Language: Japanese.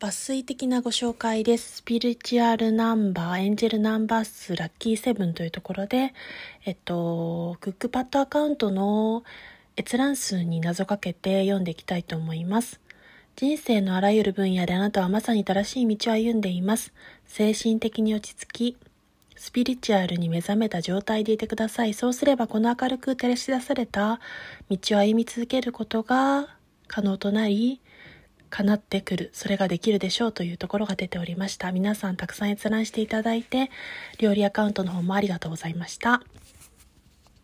抜粋的なご紹介です。スピリチュアルナンバー、エンジェルナンバー数、ラッキーセブンというところで、えっと、クックパッドアカウントの閲覧数に謎かけて読んでいきたいと思います。人生のあらゆる分野であなたはまさに正しい道を歩んでいます。精神的に落ち着き、スピリチュアルに目覚めた状態でいてください。そうすればこの明るく照らし出された道を歩み続けることが可能となり、叶ってくる、それができるでしょうというところが出ておりました。皆さんたくさん閲覧していただいて、料理アカウントの方もありがとうございました。